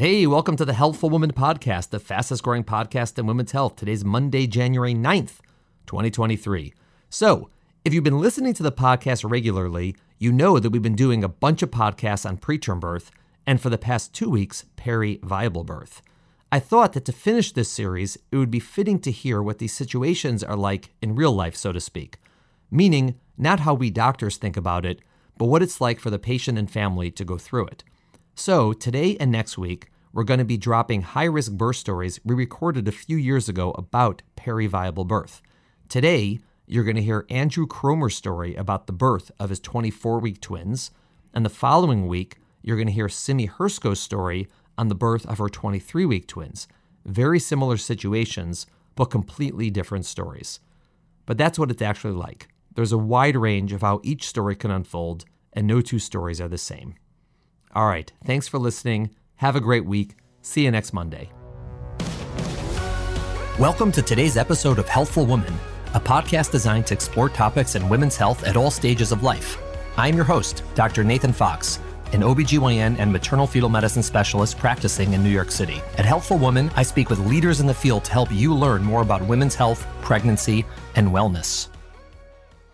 Hey, welcome to the Healthful Woman Podcast, the fastest growing podcast in women's health. Today's Monday, January 9th, 2023. So, if you've been listening to the podcast regularly, you know that we've been doing a bunch of podcasts on preterm birth and for the past two weeks, peri-viable birth. I thought that to finish this series, it would be fitting to hear what these situations are like in real life, so to speak. Meaning, not how we doctors think about it, but what it's like for the patient and family to go through it. So, today and next week, we're going to be dropping high risk birth stories we recorded a few years ago about peri-viable birth. Today, you're going to hear Andrew Cromer's story about the birth of his 24 week twins. And the following week, you're going to hear Simi Hersko's story on the birth of her 23 week twins. Very similar situations, but completely different stories. But that's what it's actually like. There's a wide range of how each story can unfold, and no two stories are the same. All right, thanks for listening. Have a great week. See you next Monday. Welcome to today's episode of Healthful Woman, a podcast designed to explore topics in women's health at all stages of life. I'm your host, Dr. Nathan Fox, an OBGYN and maternal fetal medicine specialist practicing in New York City. At Healthful Woman, I speak with leaders in the field to help you learn more about women's health, pregnancy, and wellness.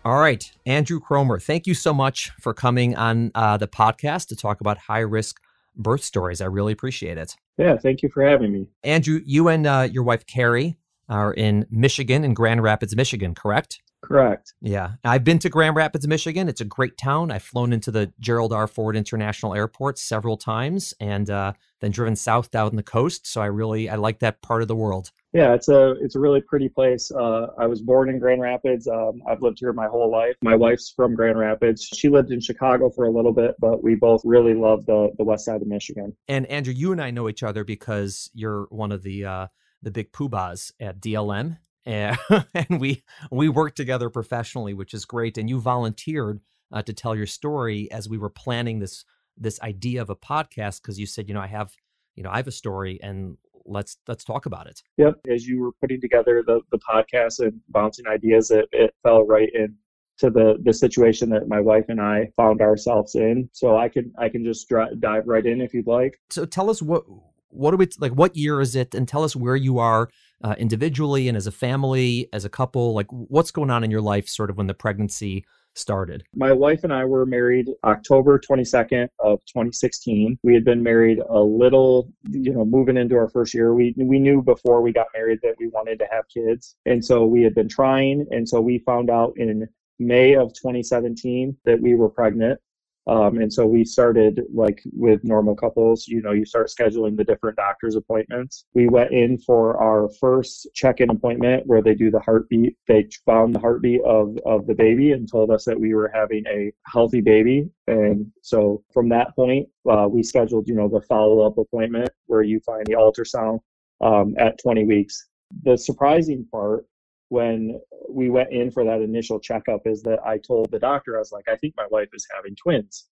All right, Andrew Cromer, thank you so much for coming on uh, the podcast to talk about high risk birth stories. I really appreciate it. Yeah, thank you for having me. Andrew, you and uh, your wife Carrie are in Michigan, in Grand Rapids, Michigan, correct? Correct. Yeah. I've been to Grand Rapids, Michigan. It's a great town. I've flown into the Gerald R. Ford International Airport several times and uh, then driven south down the coast. So I really I like that part of the world. Yeah, it's a it's a really pretty place. Uh, I was born in Grand Rapids. Um, I've lived here my whole life. My wife's from Grand Rapids. She lived in Chicago for a little bit, but we both really love the the west side of Michigan. And Andrew, you and I know each other because you're one of the uh, the big poobahs at DLM, and, and we we work together professionally, which is great. And you volunteered uh, to tell your story as we were planning this this idea of a podcast because you said, you know, I have you know I have a story and let's let's talk about it. Yep. As you were putting together the, the podcast and bouncing ideas, it, it fell right in to the the situation that my wife and I found ourselves in. So I can I can just dri- dive right in if you'd like. So tell us what what are we like? What year is it? And tell us where you are uh, individually and as a family, as a couple. Like what's going on in your life, sort of when the pregnancy started? My wife and I were married October 22nd of 2016. We had been married a little, you know, moving into our first year. We we knew before we got married that we wanted to have kids. And so we had been trying and so we found out in May of 2017 that we were pregnant. Um, and so we started like with normal couples, you know, you start scheduling the different doctor's appointments. We went in for our first check-in appointment where they do the heartbeat. They found the heartbeat of, of the baby and told us that we were having a healthy baby. And so from that point, uh, we scheduled, you know, the follow-up appointment where you find the ultrasound um, at 20 weeks. The surprising part when we went in for that initial checkup is that I told the doctor, I was like, I think my wife is having twins.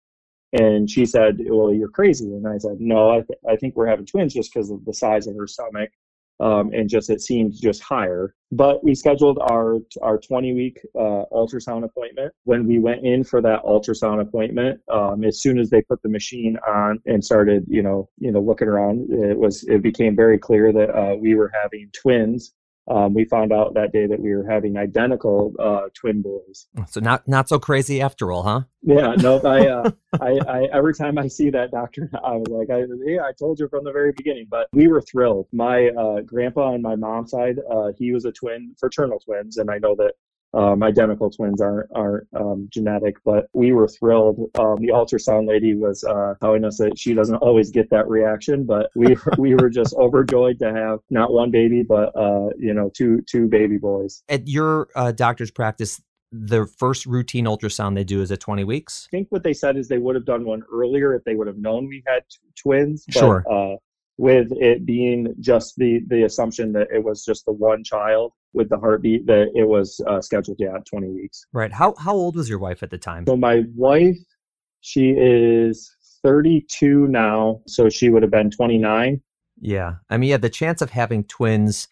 And she said, Well, you're crazy. And I said, No, I, th- I think we're having twins just because of the size of her stomach. Um, and just it seemed just higher. But we scheduled our our 20 week uh, ultrasound appointment. When we went in for that ultrasound appointment, um, as soon as they put the machine on and started, you know, you know, looking around, it was it became very clear that uh, we were having twins um, we found out that day that we were having identical uh, twin boys. So not not so crazy after all, huh? Yeah, no. I, uh, I, I, every time I see that doctor, I was like, I, yeah, I told you from the very beginning. But we were thrilled. My uh, grandpa on my mom's side, uh, he was a twin, fraternal twins, and I know that um, identical twins aren't aren't um, genetic, but we were thrilled. Um, the ultrasound lady was uh, telling us that she doesn't always get that reaction, but we we were just overjoyed to have not one baby, but uh, you know two two baby boys. At your uh, doctor's practice, the first routine ultrasound they do is at 20 weeks. I think what they said is they would have done one earlier if they would have known we had t- twins. But, sure. Uh, with it being just the the assumption that it was just the one child with the heartbeat that it was uh, scheduled yeah at 20 weeks. Right. How how old was your wife at the time? So my wife she is 32 now so she would have been 29 yeah. I mean yeah the chance of having twins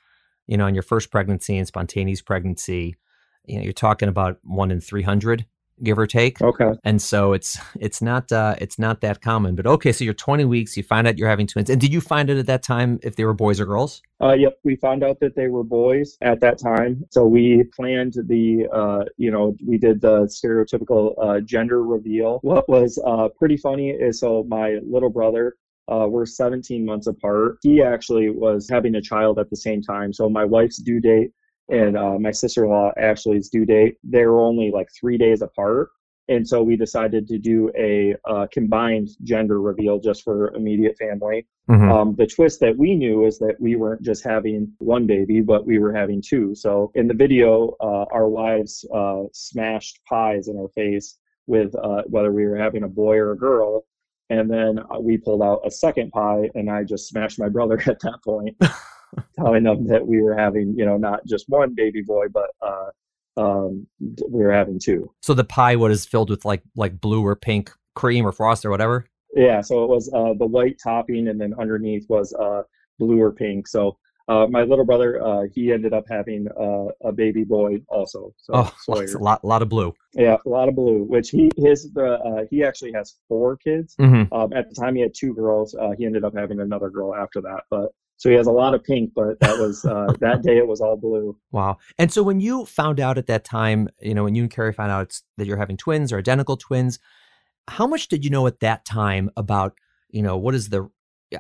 you know in your first pregnancy and spontaneous pregnancy you know you're talking about one in 300 give or take. Okay. And so it's it's not uh, it's not that common. But okay, so you're 20 weeks. You find out you're having twins. And did you find it at that time if they were boys or girls? Uh, yep, we found out that they were boys at that time. So we planned the, uh, you know, we did the stereotypical uh, gender reveal. What was uh, pretty funny is so my little brother, uh, we're 17 months apart. He actually was having a child at the same time. So my wife's due date and uh, my sister-in-law Ashley's due date, they were only like three days apart. And so we decided to do a uh, combined gender reveal just for immediate family. Mhm. Um, the twist that we knew is that we weren't just having one baby, but we were having two. So in the video, uh, our wives uh, smashed pies in our face with uh, whether we were having a boy or a girl. And then uh, we pulled out a second pie, and I just smashed my brother at that point, telling them that we were having, you know, not just one baby boy, but uh, um, we were having two. So the pie what is filled with like like blue or pink cream or frost or whatever. Yeah, so it was uh, the white topping, and then underneath was uh, blue or pink. So uh, my little brother, uh, he ended up having uh, a baby boy also. So Oh, Sawyer. a lot lot of blue. yeah, a lot of blue. Which he his the uh, he actually has four kids. Mm-hmm. Um, at the time, he had two girls. Uh, he ended up having another girl after that. But so he has a lot of pink, but that was uh, that day it was all blue. Wow. And so when you found out at that time, you know, when you and Carrie found out that you're having twins or identical twins, how much did you know at that time about, you know, what is the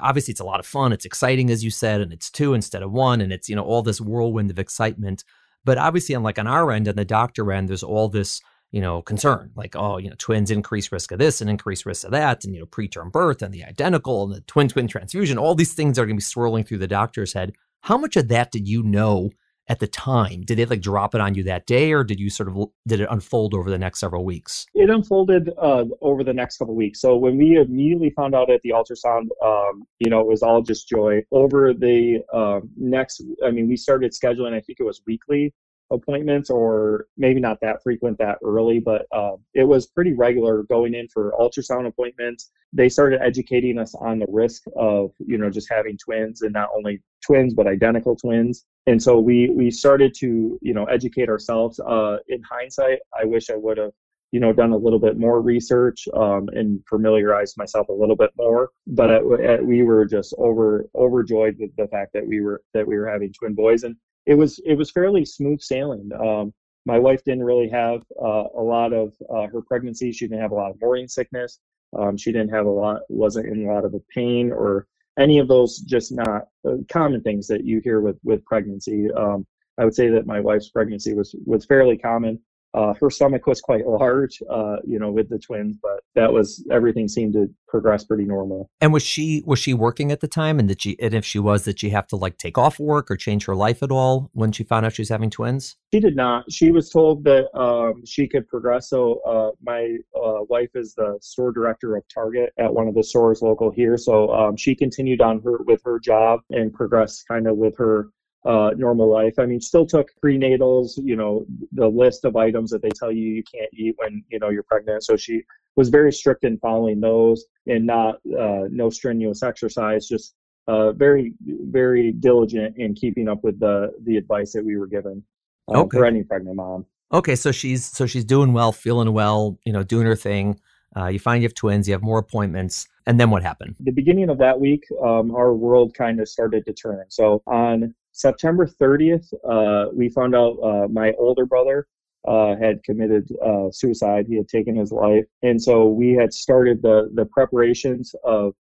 obviously it's a lot of fun, it's exciting as you said, and it's two instead of one, and it's, you know, all this whirlwind of excitement. But obviously on like on our end and the doctor end, there's all this, you know, concern. Like, oh, you know, twins increase risk of this and increase risk of that, and you know, preterm birth and the identical and the twin twin transfusion, all these things are gonna be swirling through the doctor's head. How much of that did you know at the time? Did they like drop it on you that day, or did you sort of did it unfold over the next several weeks? It unfolded uh, over the next couple weeks. So when we immediately found out at the ultrasound, um, you know, it was all just joy. Over the um next, I mean, we started scheduling. I think it was weekly appointments, or maybe not that frequent that early, but uh, it was pretty regular going in for ultrasound appointments. They started educating us on the risk of, you know, just having twins, and not only twins but identical twins. And so we we started to, you know, educate ourselves. Uh, in hindsight, I wish I would have you know done a little bit more research um, and familiarized myself a little bit more but at, at, we were just over overjoyed with the fact that we were that we were having twin boys and it was it was fairly smooth sailing. Um, my wife didn't really have uh, a lot of uh, her pregnancy she didn't have a lot of morning sickness. Um, she didn't have a lot wasn't in a lot of pain or any of those just not uh, common things that you hear with with pregnancy. Um, i would say that my wife's pregnancy was was fairly common uh, her stomach was quite large, uh, you know, with the twins, but that was everything seemed to progress pretty normal. And was she was she working at the time? And did she and if she was, did she have to like take off work or change her life at all when she found out she was having twins? She did not. She was told that um, she could progress. So uh, my uh, wife is the store director of Target at one of the stores local here. So um, she continued on her with her job and progressed kind of with her uh, normal life. I mean, still took prenatals, you know, the list of items that they tell you you can't eat when, you know, you're pregnant. So she was very strict in following those and not, uh, no strenuous exercise, just uh, very, very diligent in keeping up with the, the advice that we were given uh, Okay. for any pregnant mom. Okay, so she's so she's doing well, feeling well, you know, doing her thing. Uh, you find you have twins, you have more appointments, and then what happened? the beginning of that week, um, our world kind of started to turn. So on September 30th, uh, we found out uh, my older brother uh, had committed uh, suicide. He had taken his life, and so we had started the the preparations of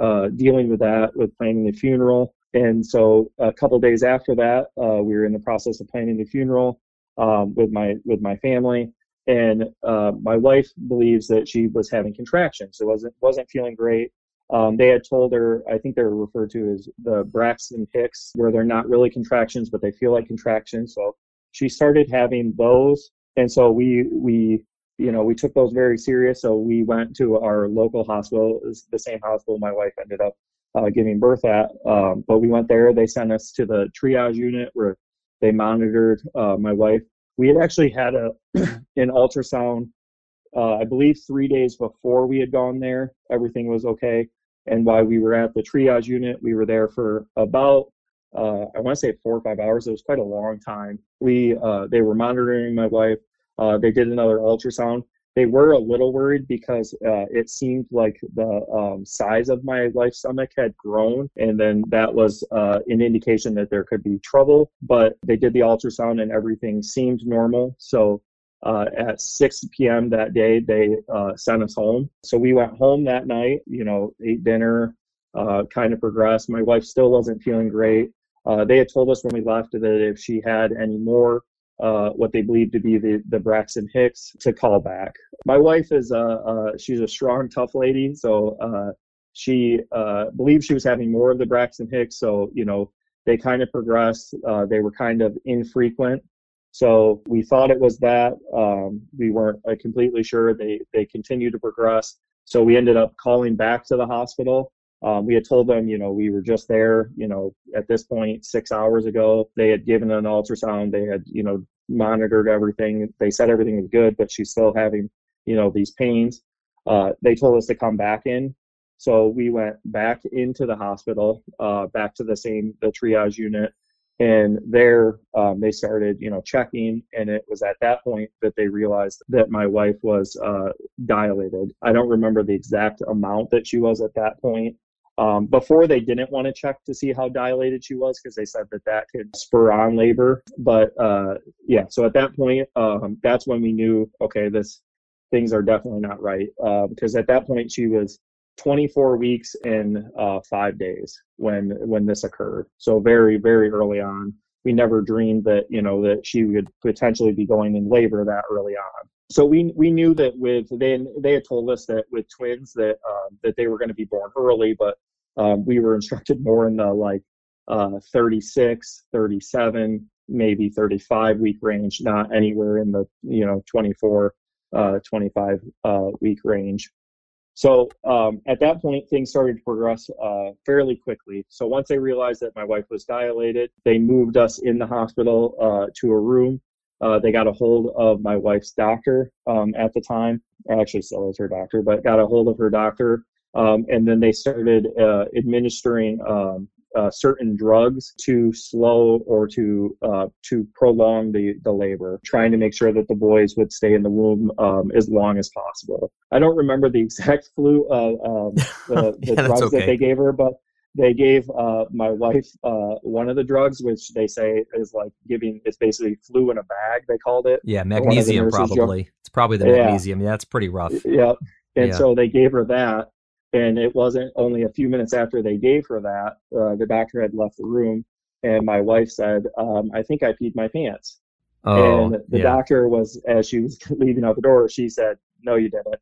uh, dealing with that, with planning the funeral. And so a couple days after that, uh, we were in the process of planning the funeral um, with my with my family. And my wife believes that she was having contractions. It wasn't wasn't feeling great. Um, they had told her, I think they're referred to as the Braxton Hicks, where they're not really contractions, but they feel like contractions. So she started having those, and so we we you know we took those very serious. So we went to our local hospital, the same hospital my wife ended up uh, giving birth at. Um, but we went there. They sent us to the triage unit where they monitored uh, my wife. We had actually had a an ultrasound uh, I believe three days before we had gone there, everything was okay. And while we were at the triage unit, we were there for about uh, I want to say four or five hours. It was quite a long time. We uh, they were monitoring my wife. Uh, they did another ultrasound, they were a little worried because uh, it seemed like the um, size of my wife's stomach had grown, and then that was uh, an indication that there could be trouble. But they did the ultrasound, and everything seemed normal. So uh, at 6 p.m. that day, they uh, sent us home. So we went home that night, you know, ate dinner, uh, kind of progressed. My wife still wasn't feeling great. Uh, they had told us when we left that if she had any more uh, what they believed to be the, the Braxton Hicks to call back. My wife is uh, she's a strong, tough lady, so uh, she believed she was having more of the Braxton Hicks. So you know they kind of progressed. They were kind of infrequent. So we thought it was that. Um, we weren't completely sure. They they continued to progress. So we ended up calling back to the hospital. Um, we had told them, you know, we were just there, you know, at this point, six hours ago. They had given an ultrasound. They had, you know, monitored everything. They said everything was good, but she's still having, you know, these pains. Uh, they told us to come back in. So we went back into the hospital, uh, back to the same, the triage unit. And there um, they started, you know, checking. And it was at that point that they realized that my wife was uh, dilated. I don't remember the exact amount that she was at that point. Um, before they didn't want to check to see how dilated she was because they said that that could spur on labor. But uh, yeah, so at that point, um, that's when we knew okay, this things are definitely not right uh, because at that point she was 24 weeks and uh, five days when when this occurred. So very very early on. We never dreamed that you know that she would potentially be going in labor that early on so we we knew that with they they had told us that with twins that um, that they were going to be born early, but um, we were instructed more in the like uh, 36, 37, maybe 35 week range, not anywhere in the you know 24, uh, 25 uh, week range. So um, at that point, things started to progress uh, fairly quickly. So once they realized that my wife was dilated, they moved us in the hospital uh, to a room uh, they got a hold of my wife's doctor um, at the time. Actually, still is her doctor, but got a hold of her doctor. Um, and then they started uh, administering um, uh, certain drugs to slow or to uh, to prolong the, the labor, trying to make sure that the boys would stay in the womb um, as long as possible. I don't remember the exact flu uh, um, the, the yeah, drugs okay. that they gave her, but they gave uh, my wife uh, one of the drugs, which they say is like giving, it's basically flu in a bag, they called it. Yeah, magnesium probably. It's probably the yeah. magnesium. Yeah, it's pretty rough. Yeah. And yeah. so they gave her that. And it wasn't only a few minutes after they gave her that, uh, the doctor had left the room. And my wife said, um, I think I peed my pants. Oh, and the yeah. doctor was, as she was leaving out the door, she said, No, you didn't.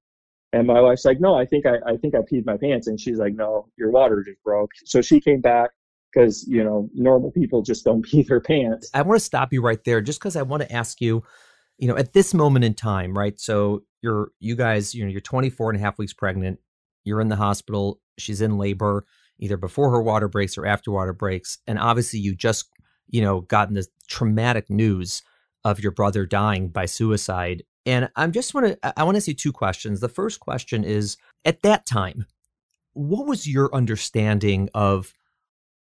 And my wife's like, no, I think I, I think I peed my pants. And she's like, no, your water just broke. So she came back because, you know, normal people just don't pee their pants. I want to stop you right there just because I want to ask you, you know, at this moment in time, right? So you're, you guys, you know, you're 24 and a half weeks pregnant. You're in the hospital. She's in labor either before her water breaks or after water breaks. And obviously you just, you know, gotten this traumatic news of your brother dying by suicide and I'm just want to I want to see two questions. The first question is at that time, what was your understanding of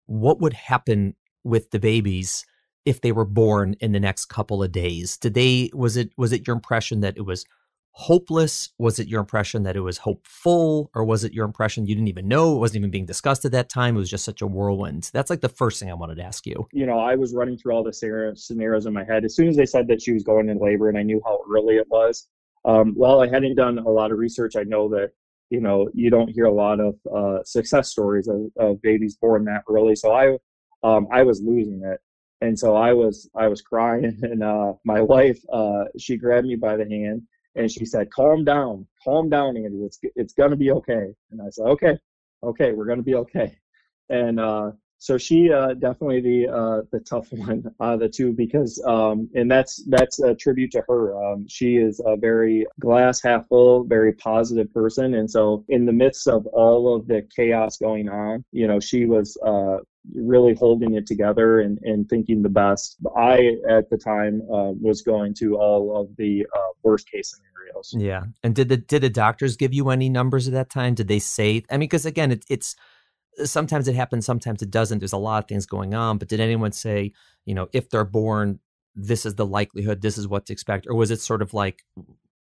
what would happen with the babies if they were born in the next couple of days? Did they was it was it your impression that it was hopeless? Was it your impression that it was hopeful? Or was it your impression you didn't even know it wasn't even being discussed at that time? It was just such a whirlwind. That's like the first thing I wanted to ask you. You know, I was running through all the scenarios in my head. As soon as they said that she was going in labor and I knew how early it was, um, well, I hadn't done a lot of research. I know that, you know, you don't hear a lot of uh, success stories of, of, babies born that early. So I, um, I was losing it. And so I was, I was crying and uh, my wife, uh, she grabbed me by the hand and she said, "Calm down, calm down, Andrew. It's it's gonna be okay." And I said, "Okay, okay, we're gonna be okay." And uh, so she uh, definitely the uh, the tough one out of the two because um, and that's that's a tribute to her. Um, she is a very glass half full, very positive person, and so in the midst of all of the chaos going on, you know, she was uh, really holding it together and, and thinking the best. I, at the time, uh, was going to all of the uh, worst case scenarios. Yeah. And did the did the doctors give you any numbers at that time? Did they say? I mean, because again, it, it's sometimes it happens, sometimes it doesn't. There's a lot of things going on. But did anyone say, you know, if they're born, this is the likelihood, this is what to expect, or was it sort of like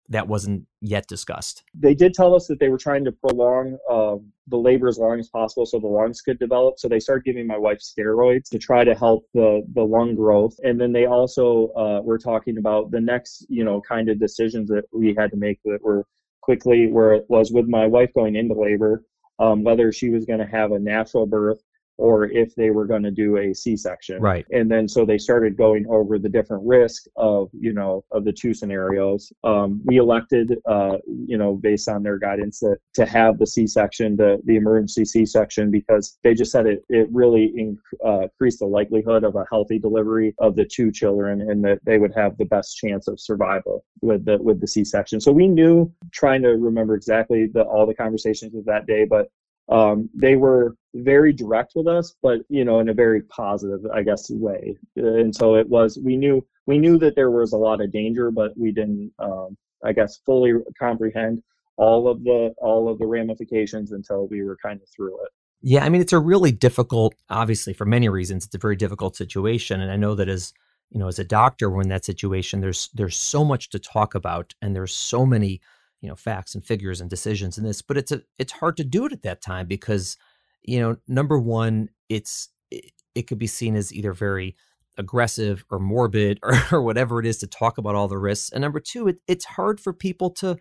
that wasn't yet discussed? They did tell us that they were trying to prolong uh, the labor as long as possible so the lungs could develop. So they started giving my wife steroids to try to help the, the lung growth. And then they also uh, were talking about the next, you know, kind of decisions that we had to make that were quickly, where it was with my wife going into labor, um, whether she was going to have a natural birth or if they were going to do a C-section. Right. And then so they started going over the different risk of you know of the two scenarios. Um, we elected, uh, you know, based on their guidance, that to have the C-section, the the emergency C-section, because they just said it it really inc- uh, increased the likelihood of a healthy delivery of the two children, and that they would have the best chance of survival with the with the C-section. So we knew, trying to remember exactly the all the conversations of that day, but um, they were very direct with us, but you know, in a very positive, I guess, way. And so it was. We knew we knew that there was a lot of danger, but we didn't, um, I guess, fully comprehend all of the all of the ramifications until we were kind of through it. Yeah, I mean, it's a really difficult, obviously, for many reasons, it's a very difficult situation, and I know that as you know, as a doctor, we're in that situation. There's there's so much to talk about, and there's so many you know facts and figures and decisions and this but it's a it's hard to do it at that time because you know number one it's it, it could be seen as either very aggressive or morbid or, or, whatever it is to talk about all the risks and number two it, it's hard for people to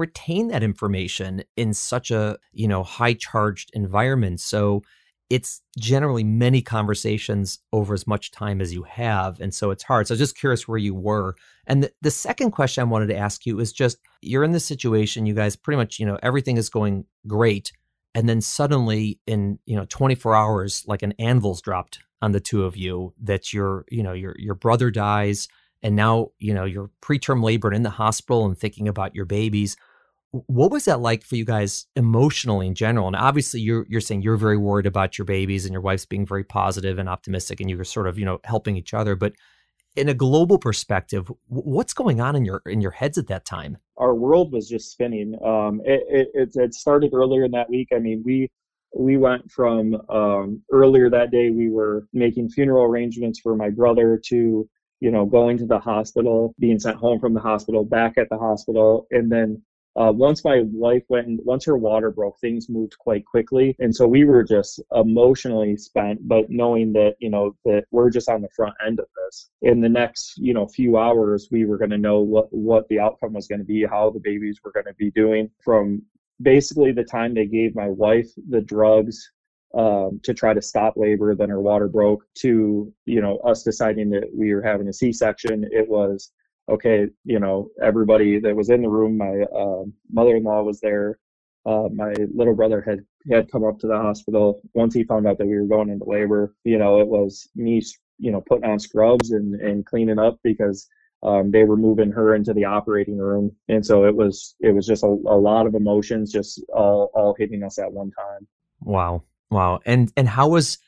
retain that information in such a you know high charged environment. So it's generally many conversations over as much time as you have. And so it's hard. So just curious where you were. And the, the second question I wanted to ask you is just you're in this situation, you guys pretty much, you know, everything is going great. And then suddenly in, you know, 24 hours, like an anvil's dropped on the two of you that your, you know, your your brother dies and now, you know, you're preterm labor and in the hospital and thinking about your babies what was that like for you guys emotionally in general? And obviously, you're you're saying you're very worried about your babies, and your wife's being very positive and optimistic, and you're sort of you know helping each other. But in a global perspective, what's going on in your in your heads at that time? Our world was just spinning. Um, it, it, it started earlier in that week. I mean, we we went from um, earlier that day we were making funeral arrangements for my brother to you know going to the hospital being sent home from the hospital back at the hospital and then uh, once my wife went and once her water broke things moved quite quickly. And so we were just emotionally spent but knowing that you know that we're just on the front end of this. In the next you know few hours we were going to know what what the outcome was going to be how the babies were going to be doing. From basically the time they gave my wife the drugs um, to try to stop labor then her water broke to you know us deciding that we were having a c-section it was okay, you know, everybody that was in the room, my uh, mother-in-law was there. Uh, my little brother had had come up to the hospital once he found out that we were going into labor. You know, it was me, you know, putting on scrubs and and cleaning up because um, they were moving her into the operating room, and so it was it was just a, a lot of emotions just all all hitting us at one time. Wow, wow, and and how was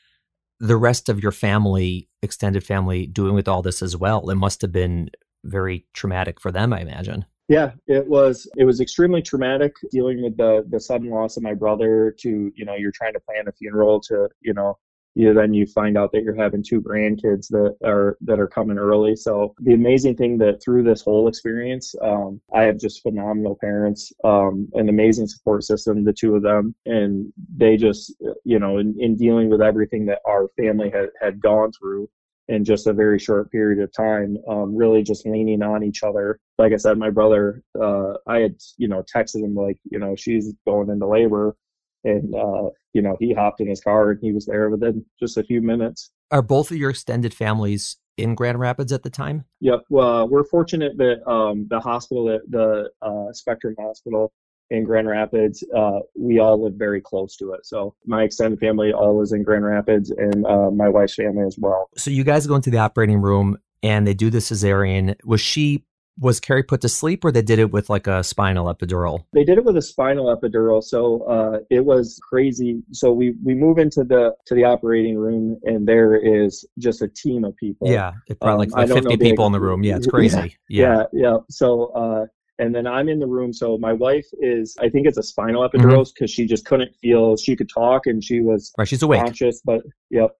the rest of your family, extended family, doing with all this as well? It must have been very traumatic for them, I imagine. Yeah, it was it was extremely traumatic dealing with the the sudden loss of my brother to, you know, you're trying to plan a funeral to, you know, you then you find out that you're having two grandkids that are that are coming early. So the amazing thing that through this whole experience, um, I have just phenomenal parents, um, an amazing support system, the two of them, and they just you know in, in dealing with everything that our family had had gone through, in just a very short period of time, um, really just leaning on each other. Like I said, my brother, uh, I had, you know, texted him like, you know, she's going into labor. And, uh, you know, he hopped in his car and he was there within just a few minutes. Are both of your extended families in Grand Rapids at the time? Yep. Well, we're fortunate that um, the hospital, the uh, Spectrum Hospital, in Grand Rapids, uh, we all live very close to it. So my extended family all is in Grand Rapids, and uh, my wife's family as well. So you guys go into the operating room and they do the cesarean. Was she was Carrie put to sleep, or they did it with like a spinal epidural? They did it with a spinal epidural. So uh, it was crazy. So we we move into the to the operating room, and there is just a team of people. Yeah, probably um, like, like fifty people in the room. Yeah, it's crazy. Yeah, yeah. yeah. So uh, and then I'm in the room. So my wife is, I think it's a spinal epidural because mm-hmm. she just couldn't feel. She could talk and she was right. She's awake, conscious, but yep.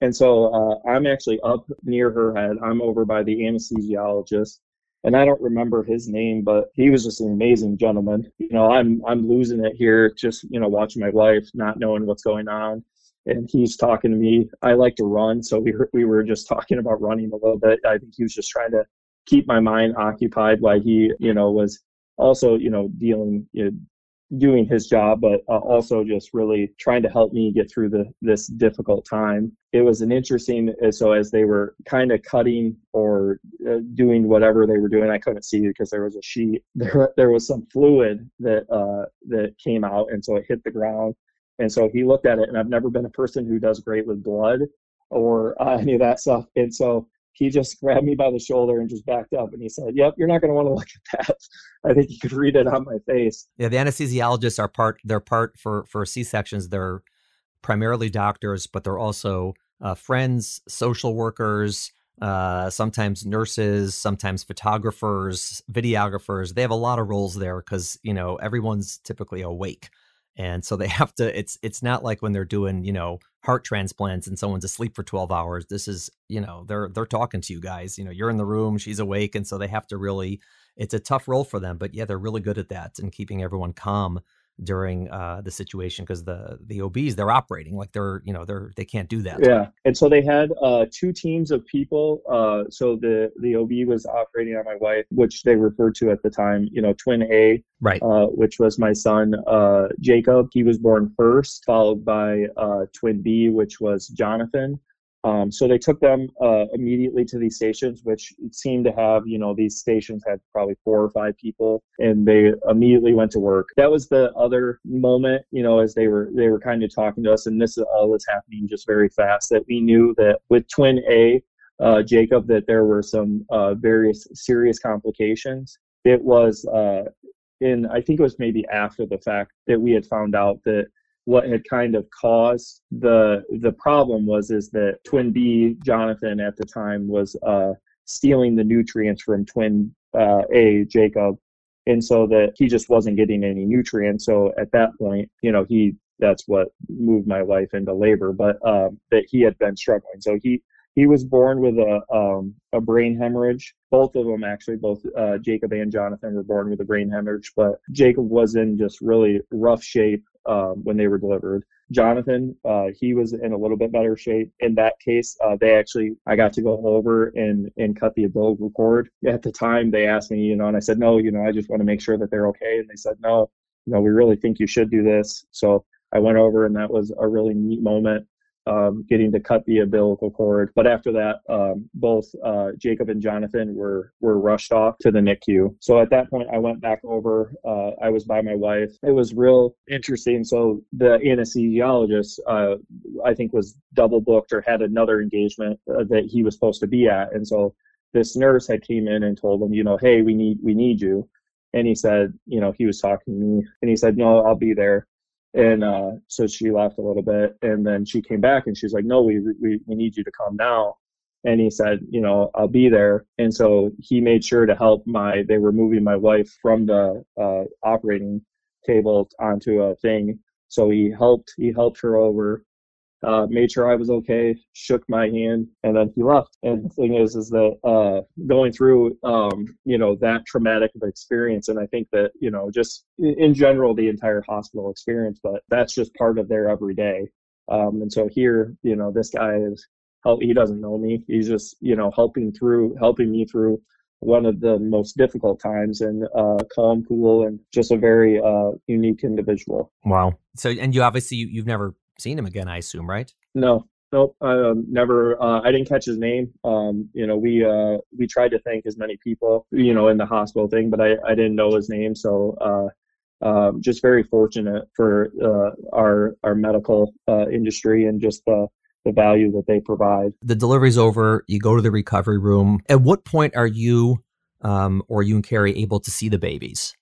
And so uh, I'm actually up near her head. I'm over by the anesthesiologist, and I don't remember his name, but he was just an amazing gentleman. You know, I'm I'm losing it here, just you know, watching my wife, not knowing what's going on, and he's talking to me. I like to run, so we were, we were just talking about running a little bit. I think he was just trying to keep my mind occupied while he, you know, was also, you know, dealing, you know, doing his job, but uh, also just really trying to help me get through the this difficult time. It was an interesting. Uh, so as they were kind of cutting or uh, doing whatever they were doing, I couldn't see because there was a sheet. There there was some fluid that uh, that came out, and so it hit the ground. And so he looked at it, and I've never been a person who does great with blood or uh, any of that stuff. And so he just grabbed me by the shoulder and just backed up and he said, Yep, you're not going to want to look at that. I think you could read it on my face. Yeah, the anesthesiologists are part, they're part for, for C sections. They're primarily doctors, but they're also uh, friends, social workers, uh, sometimes nurses, sometimes photographers, videographers. They have a lot of roles there because, you know, everyone's typically awake and so they have to it's it's not like when they're doing you know heart transplants and someone's asleep for 12 hours this is you know they're they're talking to you guys you know you're in the room she's awake and so they have to really it's a tough role for them but yeah they're really good at that and keeping everyone calm during uh, the situation because the the OBs they're operating like they're you know they're they can't do that. Yeah, and so they had uh, two teams of people. Uh, so the the OB was operating on my wife, which they referred to at the time, you know, twin A, right? Uh, which was my son uh, Jacob. He was born first, followed by uh, twin B, which was Jonathan. Um, so they took them uh, immediately to these stations, which seemed to have, you know, these stations had probably four or five people, and they immediately went to work. That was the other moment, you know, as they were they were kind of talking to us, and this is all that's happening just very fast. That we knew that with Twin A, uh, Jacob, that there were some uh, various serious complications. It was uh, in, I think it was maybe after the fact that we had found out that what had kind of caused the the problem was is that twin B Jonathan at the time was uh, stealing the nutrients from twin uh, A Jacob, and so that he just wasn't getting any nutrients. So at that point, you know, he that's what moved my life into labor, but um, that he had been struggling. So he he was born with a um, a brain hemorrhage. Both of them actually, both uh, Jacob and Jonathan were born with a brain hemorrhage. But Jacob was in just really rough shape um, when they were delivered. Jonathan, uh, he was in a little bit better shape. In that case, uh, they actually, I got to go over and and cut the umbilical cord. At the time, they asked me, you know, and I said, no, you know, I just want to make sure that they're okay. And they said, no, you know, we really think you should do this. So I went over, and that was a really neat moment um, getting to cut the umbilical cord. But after that, um, both uh, Jacob and Jonathan were were rushed off to the NICU. So at that point, I went back over. Uh, I was by my wife. It was real interesting. So the anesthesiologist, uh, I think, was double booked or had another engagement uh, that he was supposed to be at, and so this nurse had came in and told him, you know, hey, we need we need you. And he said, you know, he was talking to me, and he said, no, I'll be there. And uh, so she left a little bit, and then she came back and she's like, "No, we, we we need you to come now." And he said, "You know, I'll be there." And so he made sure to help my. They were moving my wife from the uh, operating table onto a thing, so he helped. He helped her over uh, made sure I was okay, shook my hand, and then he left. And the thing is, is that uh, going through, um, you know, that traumatic of experience, and I think that, you know, just in general, the entire hospital experience, but that's just part of their everyday. Um, and so here, you know, this guy is, he doesn't know me. He's just, you know, helping through, helping me through one of the most difficult times and uh, calm, cool, and just a very uh, unique individual. Wow. So, and you obviously you, you've never seen him again, I assume, right? No, nope. I um, never. Uh, I didn't catch his name. Um, you know, we uh, we tried to thank as many people, you know, in the hospital thing, but I, I didn't know his name. So uh, um, just very fortunate for uh, our our medical uh, industry and just the the value that they provide. The delivery's over. You go to the recovery room. At what point are you um, or you and Carrie able to see the babies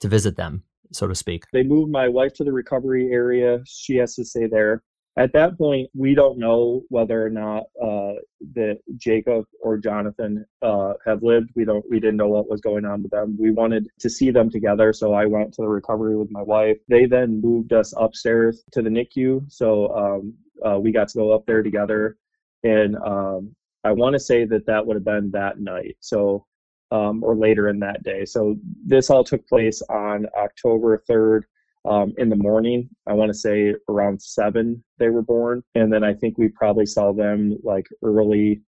to visit them? So to speak. They moved my wife to the recovery area. She has to stay there. At that point, we don't know whether or not uh, that Jacob or Jonathan uh, have lived. We don't. We didn't know what was going on with them. We wanted to see them together, so I went to the recovery with my wife. They then moved us upstairs to the NICU, so um, uh, we got to go up there together. And um, I want to say that that would have been that night. So um, or later in that day. So this all took place on October 3rd um, in the morning. I want to say around seven they were born, and then I think we probably saw them like early,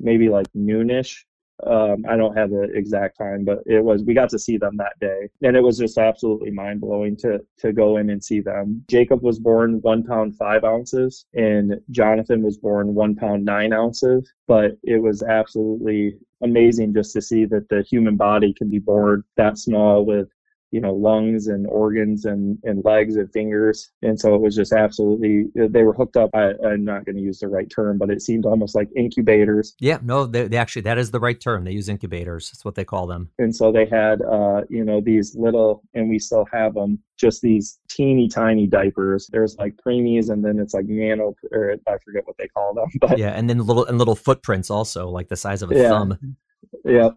maybe like noonish. Um, I don't have the exact time, but it was we got to see them that day, and it was just absolutely mind blowing to to go in and see them. Jacob was born one pound five ounces, and Jonathan was born one pound nine ounces. But it was absolutely amazing just to see that the human body can be born that small with you know lungs and organs and and legs and fingers. And so it was just absolutely they were hooked up. I, am not going to use the right term but it seemed almost like incubators. Yeah no they, they, actually that is the right term. They use incubators. That's what they call them. And so they had uh you know these little and we still have them just these teeny tiny diapers. There's like preemies and then it's like nano or i forget what they call them but yeah and then little and little footprints also like the size of a yeah. thumb. Yeah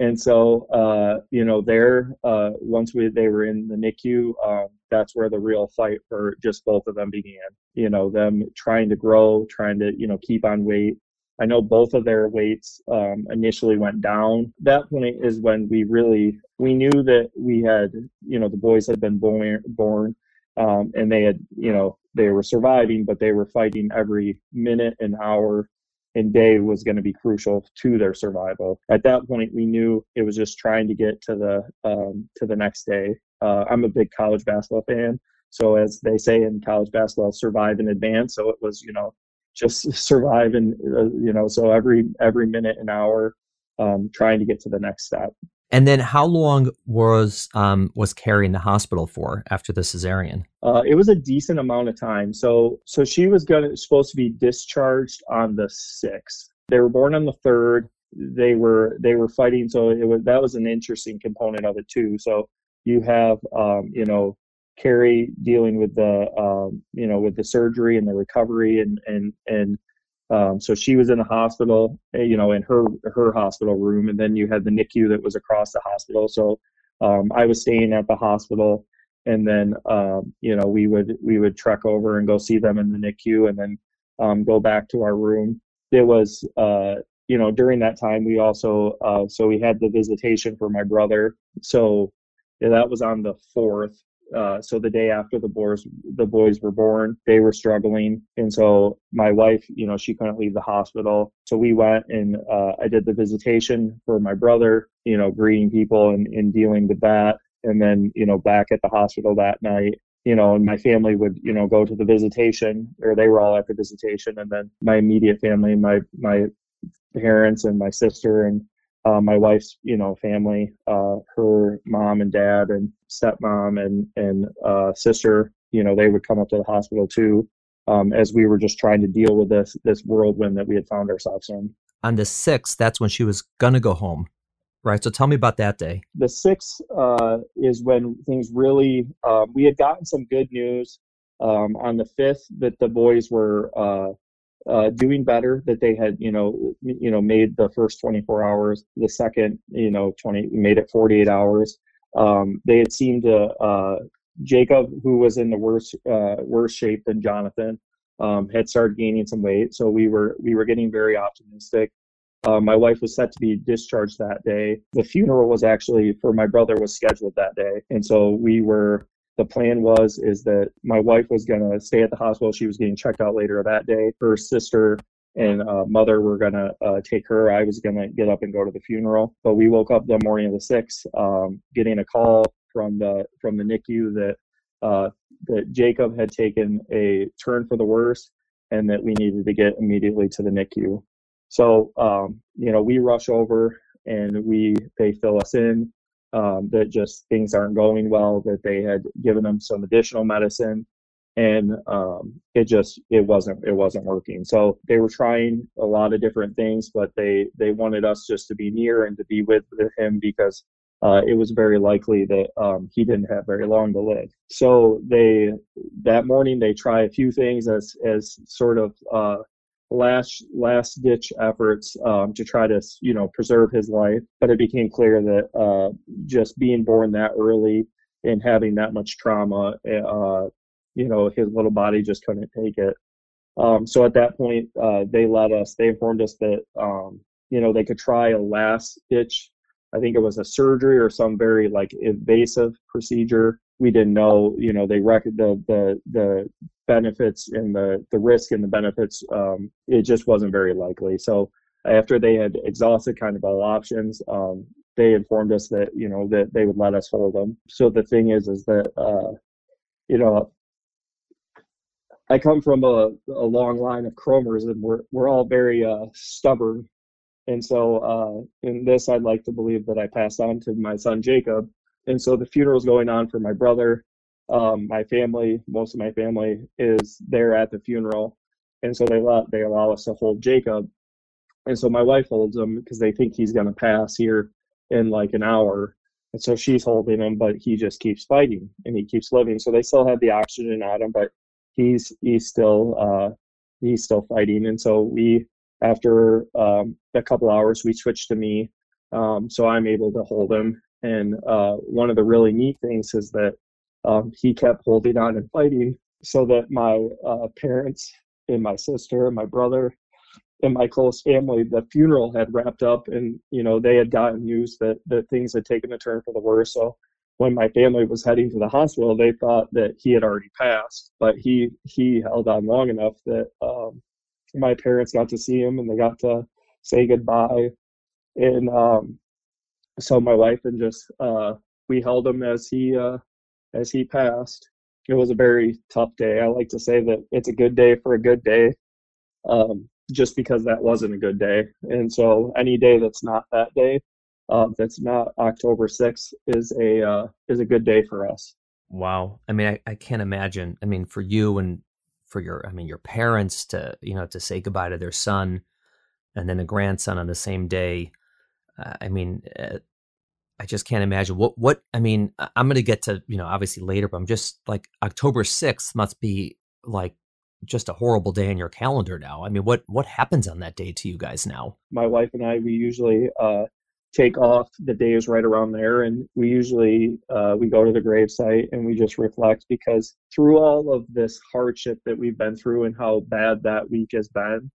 and so uh, you know there uh, once we they were in the NICU, um, that's where the real fight for just both of them began. You know them trying to grow, trying to you know keep on weight. I know both of their weights um, initially went down. That point is when we really we knew that we had you know the boys had been born born um, and they had you know they were surviving, but they were fighting every minute and hour and day was going to be crucial to their survival. At that point, we knew it was just trying to get to the um, to the next day. Uh, I'm a big college basketball fan, so as they say in college basketball, survive in advance. So it was you know just survive and uh, you know so every every minute and hour um, trying to get to the next step. And then, how long was um, was Carrie in the hospital for after the cesarean? Uh, it was a decent amount of time. So, so she was gonna supposed to be discharged on the sixth. They were born on the third. They were they were fighting. So it was that was an interesting component of it too. So you have um, you know Carrie dealing with the um, you know with the surgery and the recovery and and and um, so she was in the hospital, eh, you know, in her her hospital room, and then you had the NICU that was across the hospital. So um, I was staying at the hospital, and then um, you know we would we would trek over and go see them in the NICU, and then um, go back to our room. It was uh, you know during that time we also uh, so we had the visitation for my brother. So yeah, that was on the fourth, uh, so the day after the boys the boys were born, they were struggling, and so my wife, you know, she couldn't leave the hospital. So we went and uh, I did the visitation for my brother, you know, greeting people and, and dealing with that, and then you know back at the hospital that night. You know, and my family would, you know, go to the visitation, or they were all at the visitation, and then my immediate family, my my parents and my sister and uh, my wife's you know family uh, her mom and dad and stepmom and and uh, sister you know they would come up to the hospital too um, as we were just trying to deal with this this whirlwind that we had found ourselves in. On the 6th that's when she was gonna go home right? So tell me about that day. The 6th uh, is when things really um, we had gotten some good news um, on the 5th that the boys were uh, doing better that they had you know you know made the first 24 hours the second you know 20 made it 48 hours. Um, they had seemed to uh, jacob who was in the worst uh, worse shape than jonathan um, had started gaining some weight. So we were we were getting very optimistic. Uh, my wife was set to be discharged that day. The funeral was actually for my brother was scheduled that day. And so we were the plan was is that my wife was going to stay at the hospital. She was getting checked out later that day. Her sister and uh, mother were going to uh, take her. I was going to get up and go to the funeral. But we woke up the morning of the 6th um, getting a call from the from the nicu that uh, that jacob had taken a turn for the worse and that we needed to get immediately to the nicu so um, you know we rush over and we they fill us in um, that just things aren't going well, that they had given them some additional medicine. And um, it just it wasn't it wasn't working. So they were trying a lot of different things but they they wanted us just to be near and to be with him because uh, it was very likely that um, he didn't have very long to live. So they that morning they try a few things as as sort of uh, last last ditch efforts um, to try to you know preserve his life but it became clear that uh, just being born that early and having that much trauma uh, you know his little body just couldn't take it um, so at that point uh, they let us they informed us that um, you know they could try a last ditch I think it was a surgery or some very like invasive procedure. We didn't know, you know, they record the the the benefits and the the risk and the benefits. Um, it just wasn't very likely. So after they had exhausted kind of all options, um, they informed us that you know that they would let us hold them. So the thing is, is that uh, you know I come from a, a long line of Cromers, and we're we're all very uh, stubborn. And so, uh, in this, I'd like to believe that I passed on to my son Jacob. And so, the funeral's going on for my brother. Um, my family, most of my family, is there at the funeral, and so they let they allow us to hold Jacob. And so, my wife holds him because they think he's going to pass here in like an hour. And so she's holding him, but he just keeps fighting and he keeps living. So they still have the oxygen on him, but he's he's still uh, he's still fighting. And so we, after um, a couple hours, we switched to me, um, so I'm able to hold him. And uh, one of the really neat things is that um, he kept holding on and fighting, so that my uh, parents and my sister and my brother and my close family, the funeral had wrapped up, and you know they had gotten news that that things had taken a turn for the worse. So when my family was heading to the hospital, they thought that he had already passed, but he he held on long enough that um, my parents got to see him and they got to say goodbye, and um, so my wife and just uh, we held him as he uh, as he passed. It was a very tough day. I like to say that it's a good day for a good day, um, just because that wasn't a good day, and so any day that's not that day uh, that's not October 6th is a uh, is a good day for us. Wow. I mean, I, I can't imagine. I mean, for you and for your, I mean, your parents to, you know, to say goodbye to their son and then a grandson on the same day. Uh, I mean, uh, I just can't imagine what, what, I mean, I'm going to get to, you know, obviously later, but I'm just like October 6th must be like just a horrible day in your calendar now. I mean, what, what happens on that day to you guys now? My wife and I, we usually, uh, take off the days right around there and we usually uh, we go to the gravesite and we just reflect because through all of this hardship that we've been through and how bad that week has been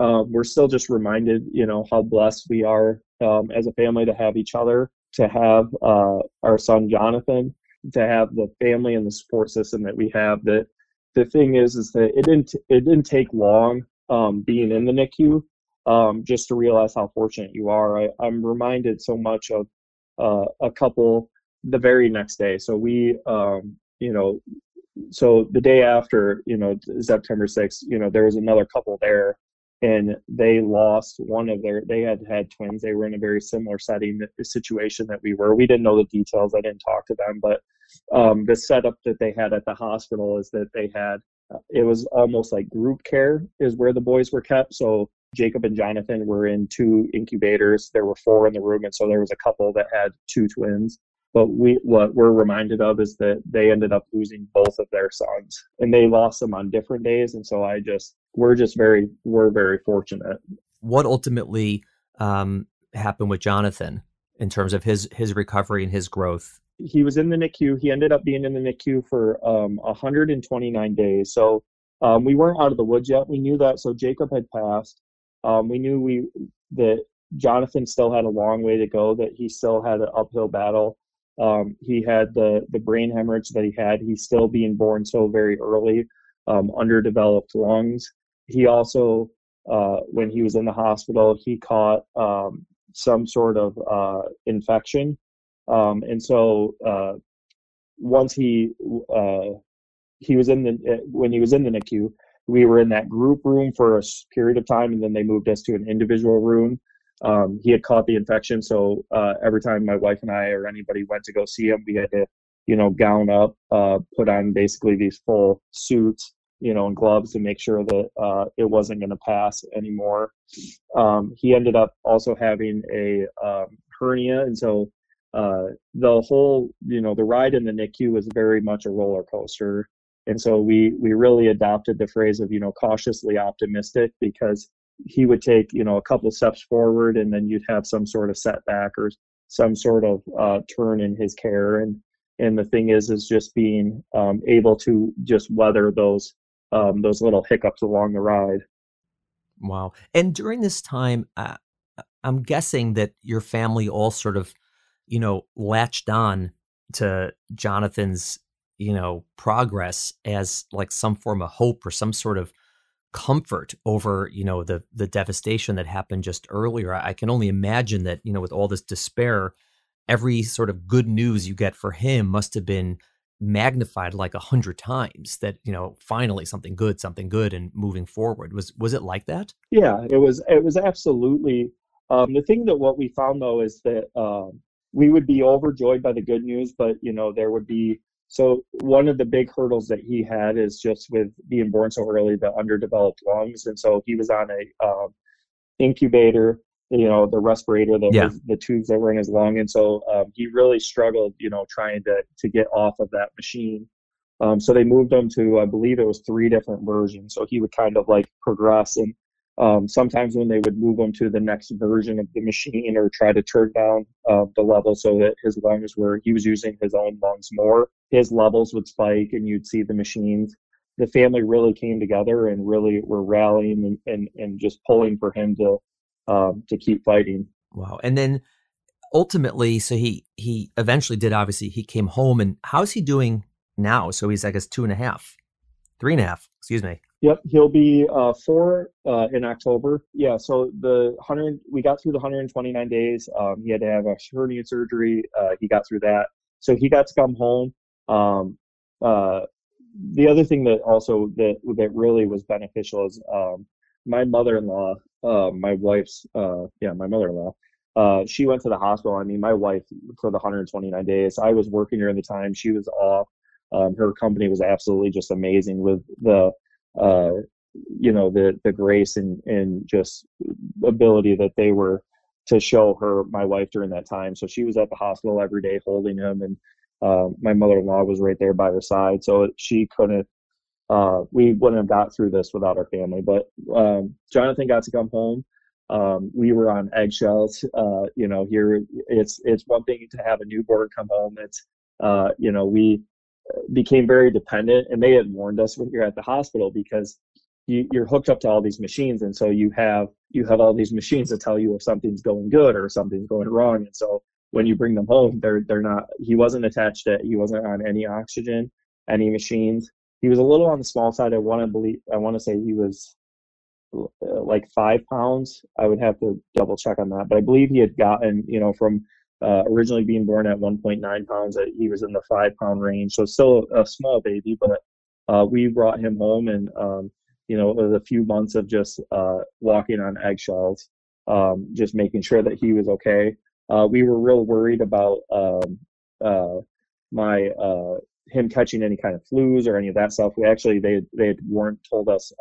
um, we're still just reminded you know how blessed we are um, as a family to have each other to have uh, our son jonathan to have the family and the support system that we have that the thing is is that it didn't it didn't take long um, being in the nicu um, just to realize how fortunate you are. I, am reminded so much of uh, a couple the very next day. So we, um, you know, so the day after, you know, September 6th, you know, there was another couple there and they lost one of their, they had had twins. They were in a very similar setting, situation that we were. We didn't know the details. I didn't talk to them, but um, the setup that they had at the hospital is that they had, it was almost like group care is where the boys were kept. So Jacob and Jonathan were in two incubators. There were four in the room, and so there was a couple that had two twins. But we, what we're reminded of is that they ended up losing both of their sons, and they lost them on different days. And so I just, we're just very, we're very fortunate. What ultimately um, happened with Jonathan in terms of his his recovery and his growth? He was in the NICU. He ended up being in the NICU for um, 129 days. So um, we weren't out of the woods yet. We knew that. So Jacob had passed. Um, we knew we that Jonathan still had a long way to go. That he still had an uphill battle. Um, he had the the brain hemorrhage that he had. He's still being born so very early, um, underdeveloped lungs. He also, uh, when he was in the hospital, he caught um, some sort of uh, infection, um, and so uh, once he uh, he was in the when he was in the NICU, we were in that group room for a period of time, and then they moved us to an individual room. Um, he had caught the infection, so uh, every time my wife and I or anybody went to go see him, we had to, you know, gown up, uh, put on basically these full suits, you know, and gloves to make sure that uh, it wasn't going to pass anymore. Um, he ended up also having a um, hernia, and so uh, the whole, you know, the ride in the NICU was very much a roller coaster. And so we we really adopted the phrase of you know cautiously optimistic because he would take you know a couple steps forward and then you'd have some sort of setback or some sort of uh, turn in his care. And and the thing is is just being um, able to just weather those um, those little hiccups along the ride. Wow. And during this time uh, I'm guessing that your family all sort of, you know, latched on to Jonathan's, you know, progress as like some form of hope or some sort of comfort over, you know, the the devastation that happened just earlier. I can only imagine that, you know, with all this despair, every sort of good news you get for him must have been magnified like a hundred times that you know finally something good something good and moving forward was was it like that yeah it was it was absolutely um, the thing that what we found though is that um, we would be overjoyed by the good news but you know there would be so one of the big hurdles that he had is just with being born so early the underdeveloped lungs. And so he was on a um, incubator you know the respirator the yeah. the tubes that were in his lung. And so um, he really struggled you know trying to to get off of that machine. Um, so they moved him to i believe it was three different versions. So he would kind of like progress. And um, sometimes when they would move him to the next version of the machine or try to turn down uh, the level so that his lungs were he was using his own lungs more his levels would spike and you'd see the machines the family really came together and really were rallying and, and, and just pulling for him to um, to keep fighting. Wow. And then ultimately, so he he eventually did. Obviously, he came home, and how's he doing now? So he's I guess two and a half, three and a half. Excuse me. Yep, he'll be uh, four uh, in October. Yeah, so the hundred we got through the 129 days. Um, he had to have a hernia surgery. Uh, he got through that, so he got to come home. Um, uh, the other thing that also that that really was beneficial is um, my mother-in-law uh, my wife's uh, yeah, my mother-in-law. She went to the hospital. I mean, my wife for the 129 days. I was working during the time. She was off. Um, her company was absolutely just amazing with the, uh, you know, the the grace and and just ability that they were to show her my wife during that time. So she was at the hospital every day holding him, and uh, my mother-in-law was right there by her side. So she couldn't uh, we wouldn't have got through this without our family. But um, Jonathan got to come home. Um, we were on eggshells. Uh, you know, here it's it's one thing to have a newborn come home. It's uh, you know we became very dependent, and they had warned us when you're at the hospital because you, you're hooked up to all these machines, and so you have you have all these machines to tell you if something's going good or something's going wrong, and so when you bring them home, they're they're not. He wasn't attached to. He wasn't on any oxygen, any machines he was a little on the small side. I want to believe. I want to say he was uh, like five pounds. I would have to double check on that, but I believe he had gotten you know from uh, originally being born at 1.9 pounds, he was in the five pound range. So still a small baby, but uh, we brought him home, and um, you know it was a few months of just uh, walking on eggshells, um, just making sure that he was okay. Uh, we were real worried about um, uh, my him catching any kind of flus or any of that stuff. We actually they they weren't told us,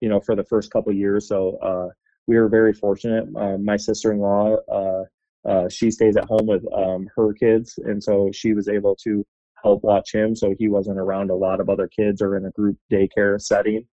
you know, for the first couple years. So we were very fortunate. My sister-in-law, uh, she stays at home with um, her kids, and so she was able to help watch him. So he wasn't around a lot of other kids or in a group daycare setting.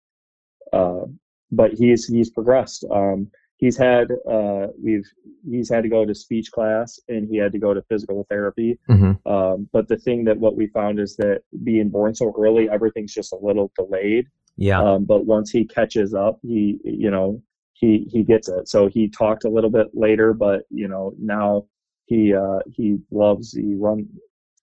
Uh, but he's he's progressed. Um, he's had uh, we've he's had to go to speech class and he had to go to physical therapy. Mm-hmm. Um, but the thing that what we found is that being born so early, everything's just a little delayed. Yeah. Um, but once he catches up, he you know he he gets it. So he talked a little bit later, but you know now he uh, he loves he run.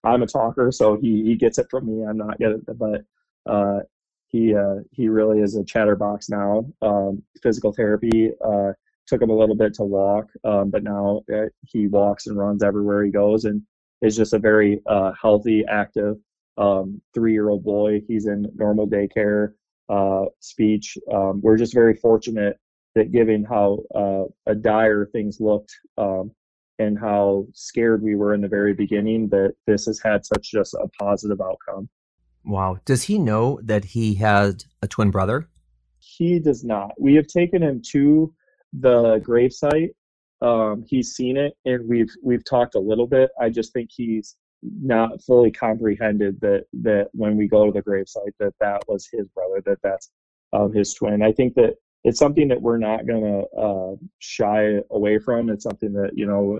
I'm a talker, so he he gets it from me. I'm not good, but uh, he uh, he really is a chatterbox now. Um, physical therapy uh, took him a little bit to walk, um, but now uh, he walks and runs everywhere he goes, and is just a very uh, healthy, active um, three-year-old boy. He's in normal daycare, uh, speech. Um, we're just very fortunate that, given how uh, dire things looked um, and how scared we were in the very beginning, that this has had such just a positive outcome. Wow. Does he know that he had a twin brother? He does not. We have taken him to the gravesite. Um, he's seen it, and we've we've talked a little bit. I just think he's not fully comprehended that that when we go to the gravesite that that was his brother, that that's um, his twin. I think that it's something that we're not going to uh, shy away from. It's something that you know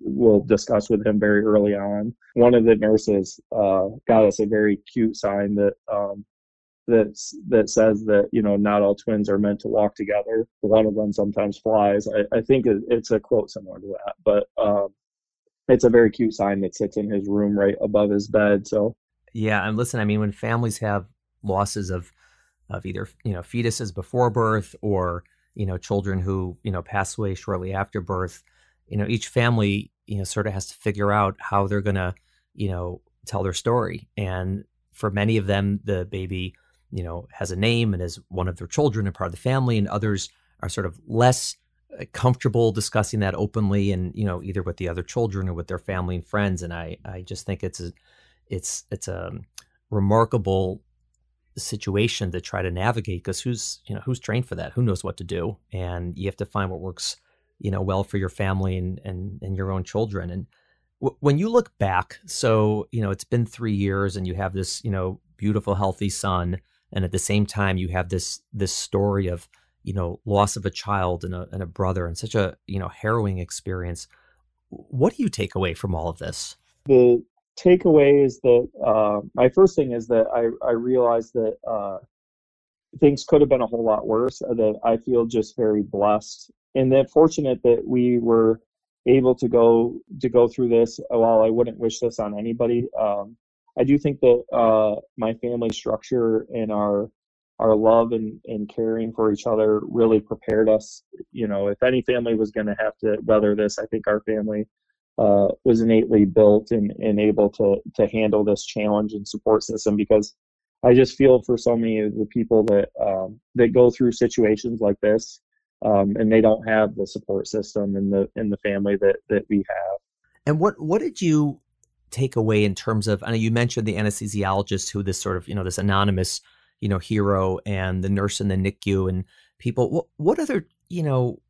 we'll discuss with him very early on. One of the nurses uh, got us a very cute sign that um, that that says that you know not all twins are meant to walk together. One of them sometimes flies. I, I think it's a quote similar to that, but um, it's a very cute sign that sits in his room right above his bed. So yeah, and listen, I mean, when families have losses of of either you know fetuses before birth or you know children who you know pass away shortly after birth, you know each family you know sort of has to figure out how they're gonna you know tell their story, and for many of them, the baby you know has a name and is one of their children and part of the family, and others are sort of less uh, comfortable discussing that openly and you know either with the other children or with their family and friends. And i i just think it's a it's it's a remarkable situation to try to navigate because who's you know who's trained for that? Who knows what to do? And you have to find what works you know well for your family and and, and your own children. And w- when you look back so you know it's been three years and you have this you know beautiful healthy son and at the same time you have this this story of you know loss of a child and a, and a brother and such a you know harrowing experience. What do you take away from all of this? The takeaway is that uh, my first thing is that I, I realized that uh, things could have been a whole lot worse. Uh, that I feel just very blessed and that fortunate that we were able to go to go through this. While I wouldn't wish this on anybody, um, I do think that uh, my family structure and our our love and, and caring for each other really prepared us. You know, if any family was going to have to weather this, I think our family uh, was innately built and, and able to to handle this challenge and support system because I just feel for so many of the people that um, that go through situations like this um, and they don't have the support system in the in the family that that we have. And what what did you take away in terms of? I know you mentioned the anesthesiologist who this sort of you know this anonymous you know hero and the nurse in the NICU and people. What what other you know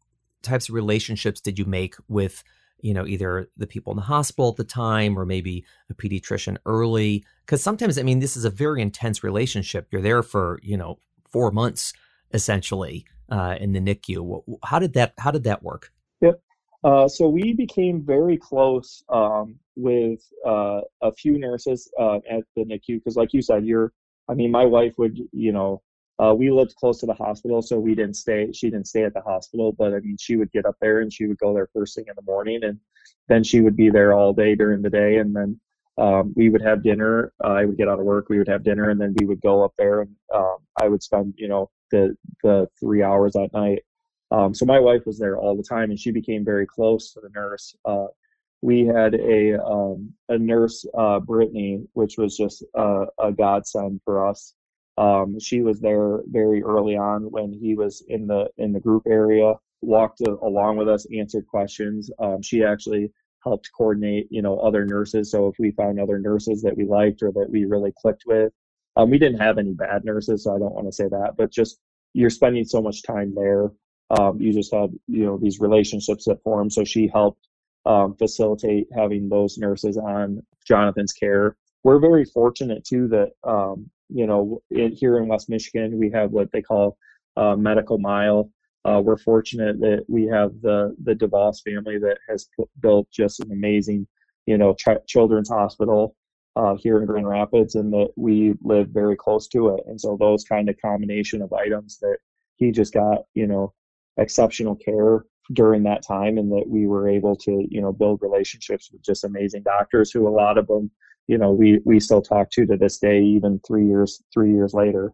types of relationships did you make with you know, either the people in the hospital at the time or maybe a pediatrician early. Because sometimes, I mean, this is a very intense relationship. You're there for, you know, four months essentially uh, in the NICU. How did that How did that work? Yep. Uh, so we became very close um, with uh, a few nurses uh, at the NICU because, like you said, you're. I mean, my wife would, you know, uh, we lived close to the hospital, so we didn't stay. She didn't stay at the hospital, but I mean, she would get up there and she would go there first thing in the morning, and then she would be there all day during the day, and then um, we would have dinner. Uh, I would get out of work, we would have dinner, and then we would go up there, and um, I would spend, you know, the the three hours at night. Um, so my wife was there all the time, and she became very close to the nurse. Uh, we had a um, a nurse, uh, Brittany, which was just a, a godsend for us. Um, she was there very early on when he was in the in the group area. Walked along with us, answered questions. Um, she actually helped coordinate, you know, other nurses. So if we found other nurses that we liked or that we really clicked with, um, we didn't have any bad nurses, so I don't want to say that. But just you're spending so much time there, um, you just had you know these relationships that form. So she helped um, facilitate having those nurses on Jonathan's care. We're very fortunate too that um, you know, here in West Michigan, we have what they call uh, medical mile. Uh, we're fortunate that we have the the DeVos family that has built just an amazing, you know, ch- children's hospital uh, here in Grand Rapids, and that we live very close to it. And so those kind of combination of items that he just got, you know, exceptional care during that time, and that we were able to, you know, build relationships with just amazing doctors who a lot of them you know we we still talk to to this day even three years three years later.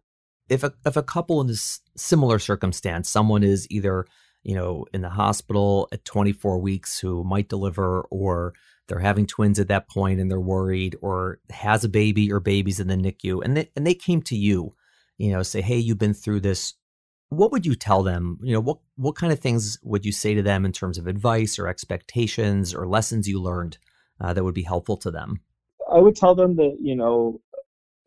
If a if a couple in this similar circumstance someone is either you know in the hospital at 24 weeks who might deliver or they're having twins at that point and they're worried or has a baby or babies in the NICU and they and they came to you you know say hey you've been through this. What would you tell them? You know what what kind of things would you say to them in terms of advice or expectations or lessons you learned uh, that would be helpful to them I would tell them that you know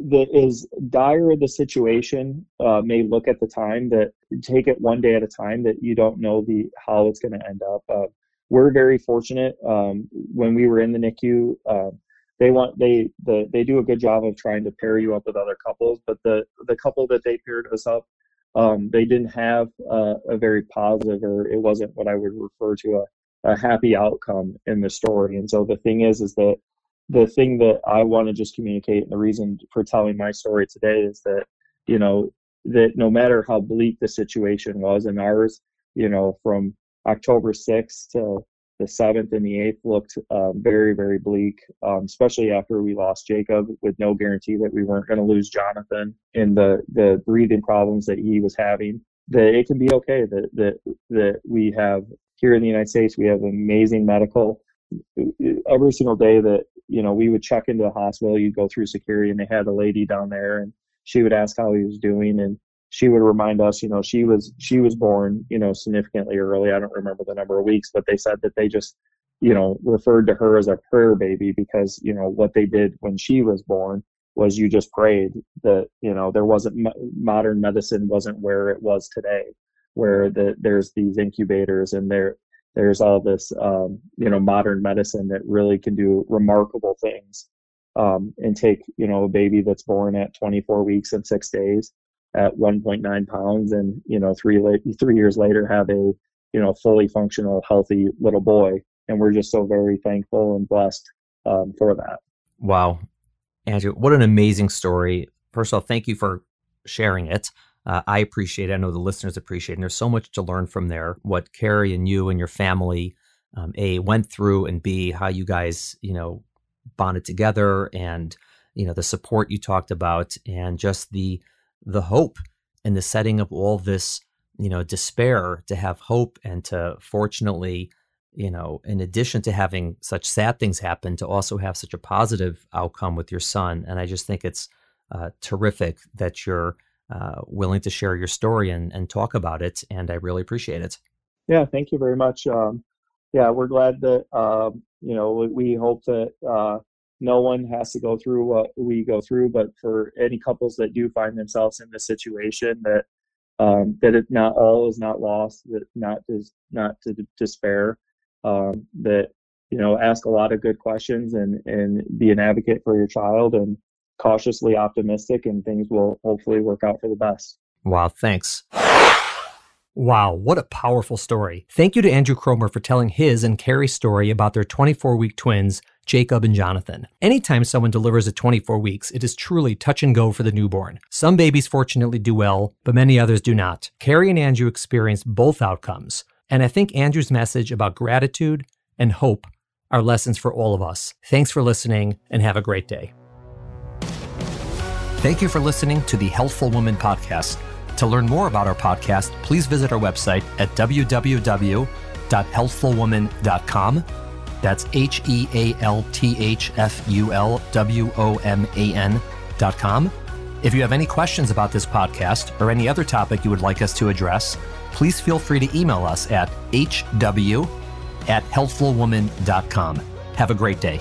that is dire the situation uh, may look at the time that take it one day at a time that you don't know the how it's going to end up. Uh, we're very fortunate um, when we were in the NICU. Uh, they want they the, they do a good job of trying to pair you up with other couples, but the the couple that they paired us up, um, they didn't have uh, a very positive or it wasn't what I would refer to a, a happy outcome in the story. And so the thing is, is that the thing that I want to just communicate and the reason for telling my story today is that you know, that no matter how bleak the situation was, and ours, you know, from October 6th to the 7th and the 8th looked uh, very, very bleak, um, especially after we lost Jacob with no guarantee that we weren't going to lose Jonathan and the, the breathing problems that he was having. That it can be okay that, that, that we have here in the United States, we have amazing medical. Every single day that, you know, we would check into the hospital, you'd go through security and they had a lady down there and she would ask how he was doing and she would remind us, you know, she was she was born, you know, significantly early. I don't remember the number of weeks, but they said that they just, you know, referred to her as a prayer baby because, you know, what they did when she was born was you just prayed that, you know, there wasn't modern medicine wasn't where it was today, where the, there's these incubators and there there's all this, um, you know, modern medicine that really can do remarkable things um, and take, you know, a baby that's born at 24 weeks and six days at 1.9 pounds and you know three late, three years later have a you know fully functional healthy little boy. And we're just so very thankful and blessed um, for that. Wow. Andrew what an amazing story. First of all thank you for sharing it uh, i appreciate it i know the listeners appreciate it and there's so much to learn from there what carrie and you and your family um, a went through and b how you guys you know bonded together and you know the support you talked about and just the the hope in the setting of all this, you know, despair to have hope and to fortunately, you know, in addition to having such sad things happen, to also have such a positive outcome with your son. And I just think it's uh, terrific that you're uh, willing to share your story and, and talk about it. And I really appreciate it. Yeah, thank you very much. Um, yeah, we're glad that, uh, you know, we, we hope that uh, no one has to go through what we go through, but for any couples that do find themselves in this situation, that um, that it not all is not lost, that not is not to despair, um, that you know ask a lot of good questions and and be an advocate for your child and cautiously optimistic, and things will hopefully work out for the best. Wow, thanks. Wow, what a powerful story. Thank you to Andrew Cromer for telling his and Carrie's story about their 24 week twins, Jacob and Jonathan. Anytime someone delivers at 24 weeks, it is truly touch and go for the newborn. Some babies fortunately do well, but many others do not. Carrie and Andrew experienced both outcomes, and I think Andrew's message about gratitude and hope are lessons for all of us. Thanks for listening and have a great day. Thank you for listening to the Healthful Woman podcast. To learn more about our podcast, please visit our website at www.healthfulwoman.com. That's H E A L T H F U L W O M A N.com. If you have any questions about this podcast or any other topic you would like us to address, please feel free to email us at hw at healthfulwoman.com. Have a great day.